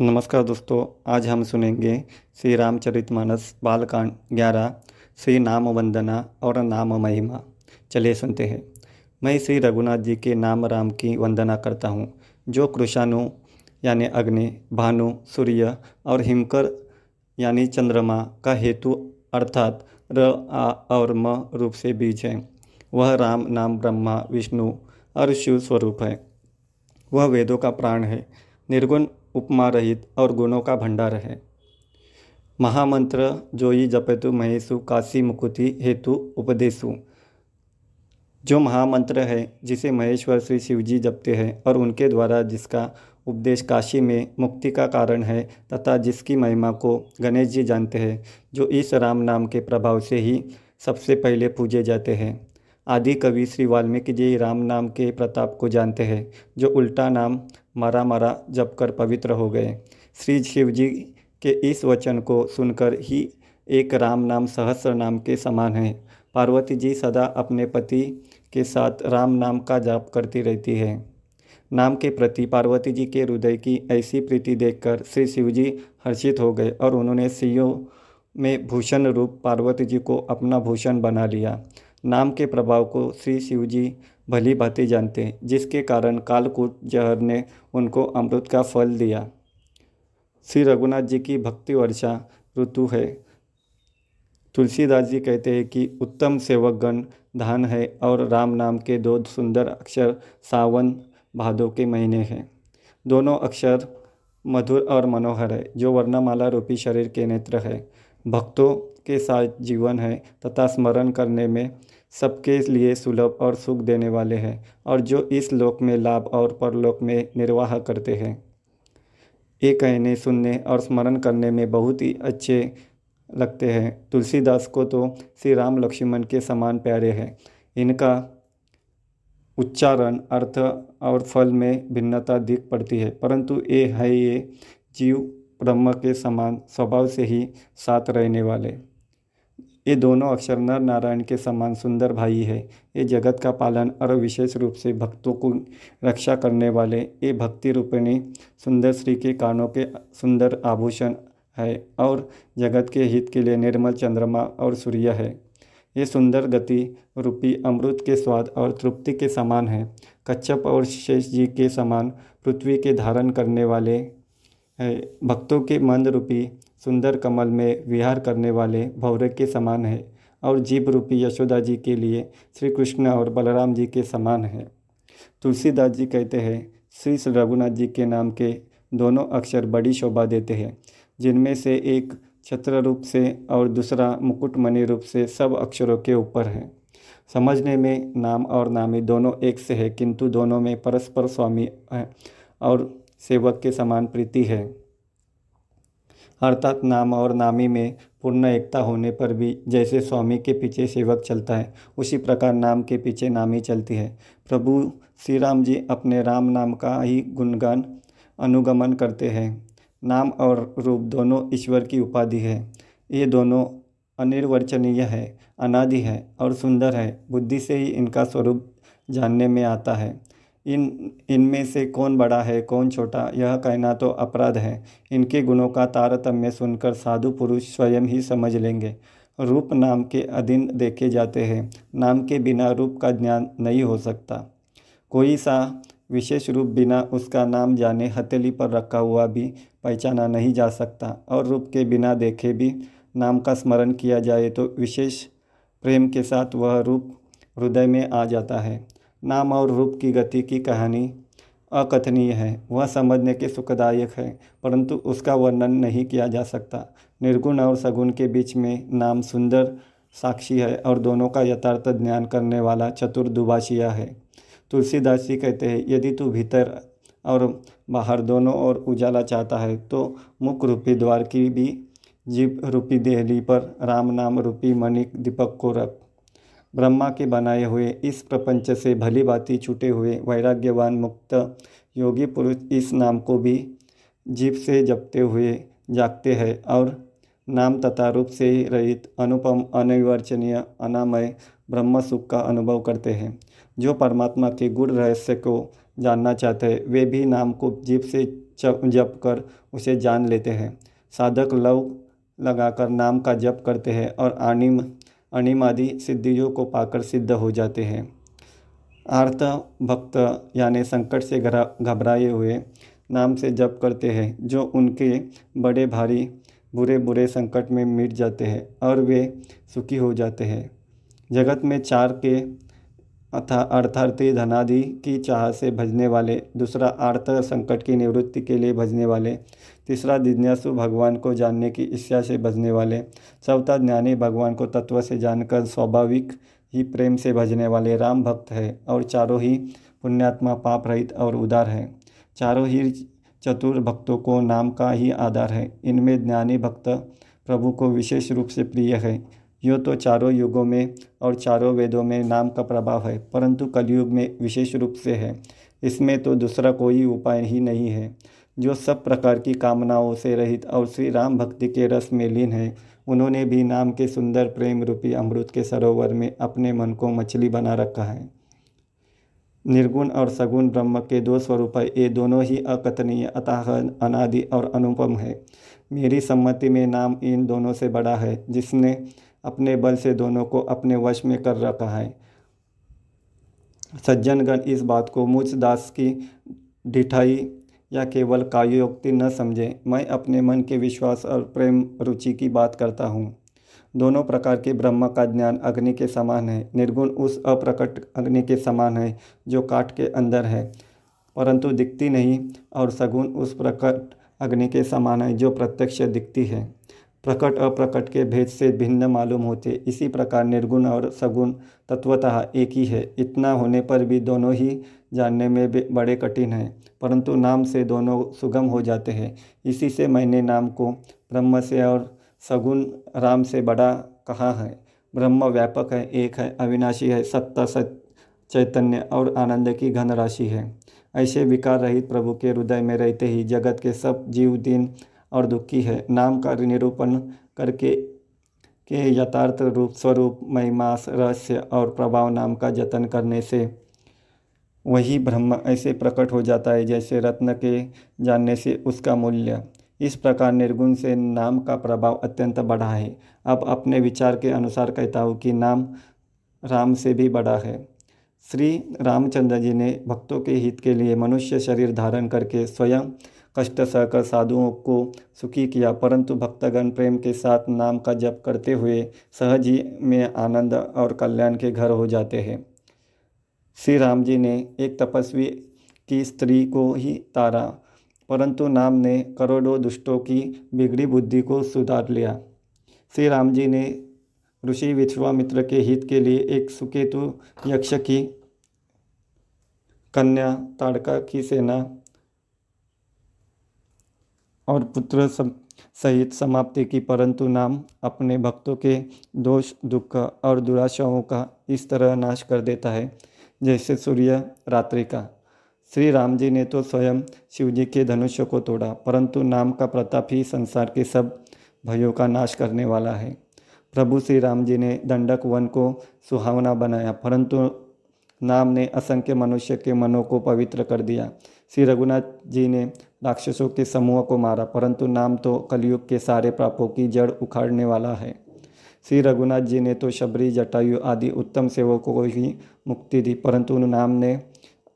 नमस्कार दोस्तों, आज हम सुनेंगे श्री रामचरितमानस बालकांड ग्यारह, श्री नाम वंदना और नाम महिमा चलिए सुनते हैं। मैं श्री रघुनाथ जी के नाम राम की वंदना करता हूँ, जो कृषाणु, यानी अग्नि, भानु, सूर्य और हिमकर, यानी चंद्रमा का हेतु अर्थात र, आ और म रूप से बीज है। वह राम नाम ब्रह्मा, विष्णु और शिव स्वरूप है। वह वेदों का प्राण है। निर्गुण उपमा रहित और गुणों का भंडार है। महामंत्र, जोई जपेतु महेशु काशी मुकुति, हेतु उपदेशु। जो महामंत्र है, जिसे महेश्वर श्री शिव जी जपते हैं और उनके द्वारा जिसका उपदेश काशी में मुक्ति का कारण है तथा जिसकी महिमा को गणेश जी जानते हैं, जो इस राम नाम के प्रभाव से ही सबसे पहले पूजे जाते हैं। आदि कवि श्री वाल्मीकि जी राम नाम के प्रताप को जानते हैं, जो उल्टा नाम मरा मरा जप कर पवित्र हो गए। श्री शिव जी के इस वचन को सुनकर ही एक राम नाम सहस्र नाम के समान है। पार्वती जी सदा अपने पति के साथ राम नाम का जाप करती रहती है। नाम के प्रति पार्वती जी के हृदय की ऐसी प्रीति देखकर श्री शिव जी हर्षित हो गए और उन्होंने सियों में भूषण रूप पार्वती जी को अपना भूषण बना लिया। नाम के प्रभाव को श्री शिव जी भली भांति जानते हैं, जिसके कारण कालकूट जहर ने उनको अमृत का फल दिया। श्री रघुनाथ जी की भक्ति वर्षा ऋतु है। तुलसीदास जी कहते हैं कि उत्तम सेवकगण धान है और राम नाम के दो सुंदर अक्षर सावन भादों के महीने हैं। दोनों अक्षर मधुर और मनोहर है, जो वर्णमाला रूपी शरीर के नेत्र है। भक्तों के साथ जीवन है तथा स्मरण करने में सबके लिए सुलभ और सुख देने वाले हैं और जो इस लोक में लाभ और परलोक में निर्वाह करते हैं। ये कहने, सुनने और स्मरण करने में बहुत ही अच्छे लगते हैं। तुलसीदास को तो श्री राम लक्ष्मण के समान प्यारे हैं। इनका उच्चारण अर्थ और फल में भिन्नता दिख पड़ती है, परंतु ये है ये जीव ब्रह्म के समान स्वभाव से ही साथ रहने वाले। ये दोनों अक्षर नर नारायण के समान सुंदर भाई है। ये जगत का पालन और विशेष रूप से भक्तों को रक्षा करने वाले ये भक्ति रूपिणी सुंदर श्री के कानों के सुंदर आभूषण है और जगत के हित के लिए निर्मल चंद्रमा और सूर्य है। ये सुंदर गति रूपी अमृत के स्वाद और तृप्ति के समान है। कच्छप और शेष जी के समान पृथ्वी के धारण करने वाले है। भक्तों के मंद रूपी सुंदर कमल में विहार करने वाले भौरे के समान है और जीव रूपी यशोदा जी के लिए श्री कृष्ण और बलराम जी के समान है। तुलसीदास जी कहते हैं, श्री रघुनाथ जी के नाम के दोनों अक्षर बड़ी शोभा देते हैं, जिनमें से एक छत्र रूप से और दूसरा मुकुटमणि रूप से सब अक्षरों के ऊपर है। समझने में नाम और नामी दोनों एक से है, किंतु दोनों में परस्पर स्वामी और सेवक के समान प्रीति है। अर्थात नाम और नामी में पूर्ण एकता होने पर भी जैसे स्वामी के पीछे सेवक चलता है, उसी प्रकार नाम के पीछे नामी चलती है। प्रभु श्री राम जी अपने राम नाम का ही गुणगान, अनुगमन करते हैं। नाम और रूप दोनों ईश्वर की उपाधि है। ये दोनों अनिर्वचनीय है, अनादि है और सुंदर है। बुद्धि से ही इनका स्वरूप जानने में आता है। इन, इनमें से कौन बड़ा है, कौन छोटा, यह कहना तो अपराध है। इनके गुणों का तारतम्य सुनकर साधु पुरुष स्वयं ही समझ लेंगे। रूप नाम के अधीन देखे जाते हैं। नाम के बिना रूप का ज्ञान नहीं हो सकता। कोई सा विशेष रूप बिना उसका नाम जाने हथेली पर रखा हुआ भी पहचाना नहीं जा सकता और रूप के बिना देखे भी नाम का स्मरण किया जाए तो विशेष प्रेम के साथ वह रूप हृदय में आ जाता है। नाम और रूप की गति की कहानी अकथनीय है। वह समझने के सुखदायक है, परंतु उसका वर्णन नहीं किया जा सकता। निर्गुण और सगुण के बीच में नाम सुंदर, साक्षी है और दोनों का यथार्थ ज्ञान करने वाला चतुर दुभाषिया है। तुलसीदास जी कहते हैं, यदि तू भीतर और बाहर दोनों ओर उजाला चाहता है तो मुख रूपी द्वार की भी जीव रूपी देहली पर राम नाम रूपी मणिक दीपक को रख। ब्रह्मा के बनाए हुए इस प्रपंच से भली भांति छूटे हुए वैराग्यवान मुक्त योगी पुरुष इस नाम को भी जीव से जपते हुए जागते हैं और नाम तथा रूप से ही रहित अनुपम, अनिर्वचनीय, अनामय ब्रह्म सुख का अनुभव करते हैं। जो परमात्मा के गुण रहस्य को जानना चाहते हैं, वे भी नाम को जीप से जप कर उसे जान लेते हैं। साधक लव लगाकर नाम का जप करते हैं और अनिम अनिम आदि सिद्धियों को पाकर सिद्ध हो जाते हैं। आर्त भक्त यानी संकट से घबराए हुए नाम से जप करते हैं, जो उनके बड़े भारी, बुरे बुरे संकट में मिट जाते हैं और वे सुखी हो जाते हैं। जगत में चार के अथा अर्थार्थी धनादि की चाह से भजने वाले, दूसरा आर्थ संकट की निवृत्ति के लिए भजने वाले तीसरा जिज्ञासु भगवान को जानने की इच्छा से भजने वाले। चौथा ज्ञानी भगवान को तत्व से जानकर स्वाभाविक ही प्रेम से भजने वाले राम भक्त है और चारों ही पुण्यात्मा पाप रहित और उदार है। चारों ही चतुर भक्तों को नाम का ही आधार है। इनमें ज्ञानी भक्त प्रभु को विशेष रूप से प्रिय है। यो तो चारों युगों में और चारों वेदों में नाम का प्रभाव है, परंतु कलयुग में विशेष रूप से है। इसमें तो दूसरा कोई उपाय ही नहीं है। जो सब प्रकार की कामनाओं से रहित और श्री राम भक्ति के रस में लीन है, उन्होंने भी नाम के सुंदर प्रेम रूपी अमृत के सरोवर में अपने मन को मछली बना रखा है। निर्गुण और सगुण ब्रह्म के दो स्वरूप ये दोनों ही अकथनीय अतः अनादि और अनुपम है। मेरी सम्मति में नाम इन दोनों से बड़ा है, जिसने अपने बल से दोनों को अपने वश में कर रखा है। सज्जनगण इस बात को मुझ दास की ढिठाई या केवल कायोक्ति न समझें, मैं अपने मन के विश्वास और प्रेम रुचि की बात करता हूँ। दोनों प्रकार के ब्रह्म का ज्ञान अग्नि के समान है। निर्गुण उस अप्रकट अग्नि के समान है जो काट के अंदर है, परंतु दिखती नहीं, और सगुण उस प्रकट अग्नि के समान है जो प्रत्यक्ष दिखती है। प्रकट अप्रकट के भेद से भिन्न मालूम होते। इसी प्रकार निर्गुण और सगुण तत्वतः एक ही है। इतना होने पर भी दोनों ही जानने में भी बड़े कठिन हैं, परंतु नाम से दोनों सुगम हो जाते हैं। इसी से मैंने नाम को ब्रह्म से और सगुण राम से बड़ा कहा है। ब्रह्म व्यापक है, एक है, अविनाशी है, सत्ता सत चैतन्य और आनंद की घन राशि है। ऐसे विकार रहित प्रभु के हृदय में रहते ही जगत के सब जीव दिन और दुखी है। नाम का निरूपण करके, के यथार्थ रूप, स्वरूप महिमास रहस्य और प्रभाव नाम का जतन करने से वही ब्रह्म ऐसे प्रकट हो जाता है जैसे रत्न के जानने से उसका मूल्य। इस प्रकार निर्गुण से नाम का प्रभाव अत्यंत बढ़ा है। अब अपने विचार के अनुसार कहता हूँ कि नाम राम से भी बड़ा है। श्री रामचंद्र जी ने भक्तों के हित के लिए मनुष्य शरीर धारण करके स्वयं कष्ट सहकर साधुओं को सुखी किया, परंतु भक्तगण प्रेम के साथ नाम का जप करते हुए सहज में आनंद और कल्याण के घर हो जाते हैं। श्री राम जी ने एक तपस्वी की स्त्री को ही तारा, परंतु नाम ने करोड़ों दुष्टों की बिगड़ी बुद्धि को सुधार लिया। श्री राम जी ने ऋषि विश्वामित्र के हित के लिए एक सुकेतु यक्ष की कन्या ताड़का की सेना और पुत्र सहित समाप्ति की, परंतु नाम अपने भक्तों के दोष, दुख और दुराशाओं का इस तरह नाश कर देता है। जैसे सूर्य रात्रि का। श्री राम जी ने तो स्वयं शिव जी के धनुष्य को तोड़ा, परंतु नाम का प्रताप ही संसार के सब भयों का नाश करने वाला है। प्रभु श्री राम जी ने दंडक वन को सुहावना बनाया, परंतु नाम ने असंख्य मनुष्य के मनों को पवित्र कर दिया। श्री रघुनाथ जी ने राक्षसों के समूह को मारा, परंतु नाम तो कलयुग के सारे पापों की जड़ उखाड़ने वाला है। श्री रघुनाथ जी ने तो शबरी जटायु आदि उत्तम सेवकों को ही मुक्ति दी परंतु नाम ने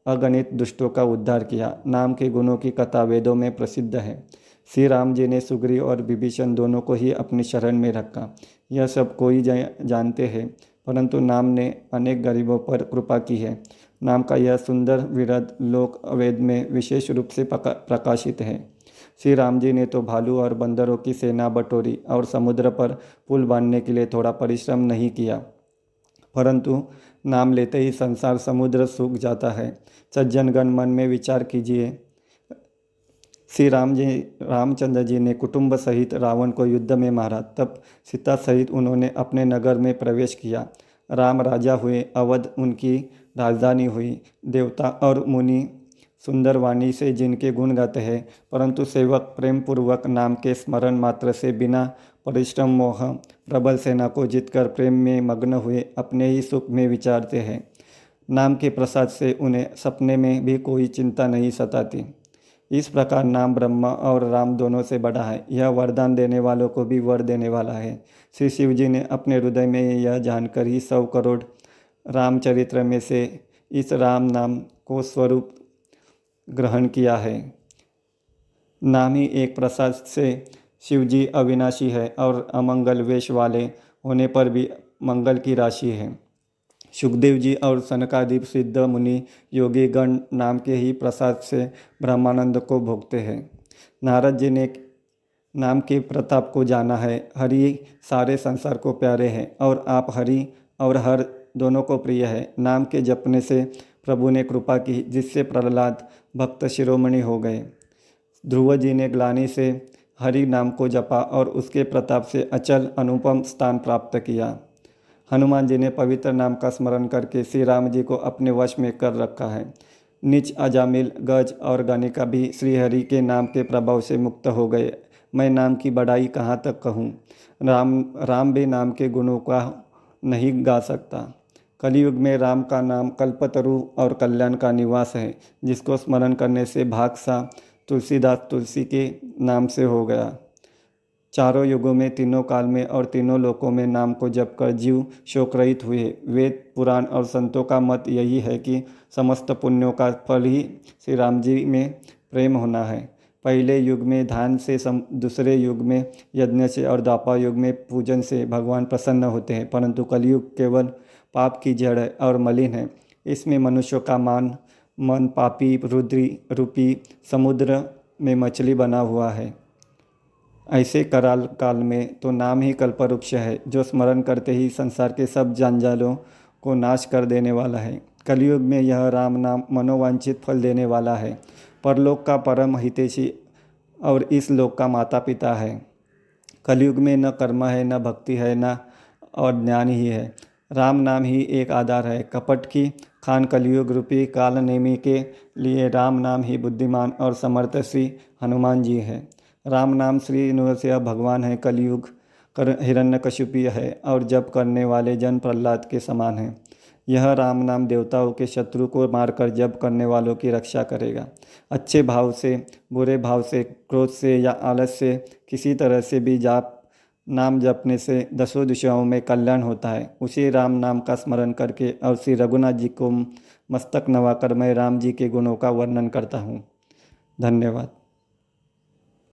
अगणित दुष्टों का उद्धार किया। नाम के गुणों की कथा वेदों में प्रसिद्ध है। श्री राम जी ने सुग्री और विभीषण दोनों को ही अपनी शरण में रखा। यह सब कोई जा, जानते हैं परंतु नाम ने अनेक गरीबों पर कृपा की है। नाम का यह सुंदर विरध लोक वेद में विशेष रूप से प्रकाशित है। श्री राम जी ने तो भालू और बंदरों की सेना बटोरी और समुद्र पर पुल बांधने के लिए थोड़ा परिश्रम नहीं किया। परंतु नाम लेते ही संसार समुद्र सूख जाता है। सज्जनगण मन में विचार कीजिए। श्री राम जी, रामचंद्र जी ने कुटुंब सहित रावण को युद्ध में मारा। तब सीता सहित उन्होंने अपने नगर में प्रवेश किया। राम राजा हुए, अवध उनकी राजधानी हुई। देवता और मुनि सुंदर वाणी से जिनके गुण गाते हैं, परंतु सेवक प्रेम पूर्वक नाम के स्मरण मात्र से बिना परिश्रम मोह प्रबल सेना को जीतकर प्रेम में मग्न हुए अपने ही सुख में विचारते हैं। नाम के प्रसाद से उन्हें सपने में भी कोई चिंता नहीं सताती। इस प्रकार नाम ब्रह्मा और राम दोनों से बड़ा है। यह वरदान देने वालों को भी वर देने वाला है। श्री शिव जी ने अपने हृदय में यह जानकर ही सौ करोड़ रामचरित्र में से इस राम नाम को स्वरूप ग्रहण किया है। नाम ही एक प्रसाद से शिव जी अविनाशी है और अमंगल वेश वाले होने पर भी मंगल की राशि है। सुखदेव जी और सनकादीप सिद्ध मुनि योगी गण नाम के ही प्रसाद से ब्रह्मानंद को भोगते हैं। नारद जी ने नाम के प्रताप को जाना है। हरि सारे संसार को प्यारे हैं और आप हरि और हर दोनों को प्रिय है। नाम के जपने से प्रभु ने कृपा की, जिससे प्रहलाद भक्त शिरोमणि हो गए। ध्रुव जी ने ग्लानी से हरि नाम को जपा और उसके प्रताप से अचल अनुपम स्थान प्राप्त किया। हनुमान जी ने पवित्र नाम का स्मरण करके श्री राम जी को अपने वश में कर रखा है। निच अजामिल, गज और गणिका भी श्रीहरि के नाम के प्रभाव से मुक्त हो गए। मैं नाम की बढ़ाई कहाँ तक कहूँ? राम राम भी नाम के गुणों का नहीं गा सकता। कलयुग में राम का नाम कल्पतरु और कल्याण का निवास है, जिसको स्मरण करने से भाग सा तुलसीदास तुलसी के नाम से हो गया। चारों युगों में, तीनों काल में और तीनों लोकों में नाम को जप कर जीव शोकरहित हुए। वेद, पुराण और संतों का मत यही है कि समस्त पुण्यों का फल ही श्री राम जी में प्रेम होना है। पहले युग में ध्यान से सम दूसरे युग में यज्ञ से और दापा युग में पूजन से भगवान प्रसन्न होते हैं, परंतु कलयुग केवल पाप की जड़ है और मलिन है। इसमें मनुष्यों का मान, मन पापी, रुद्री, रूपी, समुद्र में मछली बना हुआ है। ऐसे कराल काल में तो नाम ही कल्पवृक्ष है, जो स्मरण करते ही संसार के सब जंजालों को नाश कर देने वाला है। कलयुग में यह राम नाम मनोवांछित फल देने वाला है। परलोक का परम हितेशी और इस लोक का माता पिता है। कलयुग में न कर्म है, न भक्ति है, न और ज्ञान ही है। राम नाम ही एक आधार है। कपट की खान कलयुग रूपी काल नेमी के लिए राम नाम ही बुद्धिमान और समर्थ श्री हनुमान जी है। राम नाम श्री नृसिंह भगवान है। कलयुग कर हिरण्यकशिपी है और जप करने वाले जन प्रहलाद के समान है। यह राम नाम देवताओं के शत्रु को मारकर जप करने वालों की रक्षा करेगा। अच्छे भाव से, बुरे भाव से, क्रोध से या आलस से किसी तरह से भी जाप, नाम जपने से दसों दिशाओं में कल्याण होता है। उसी राम नाम का स्मरण करके और श्री रघुनाथ जी को मस्तक नवाकर मैं राम जी के गुणों का वर्णन करता हूँ। धन्यवाद।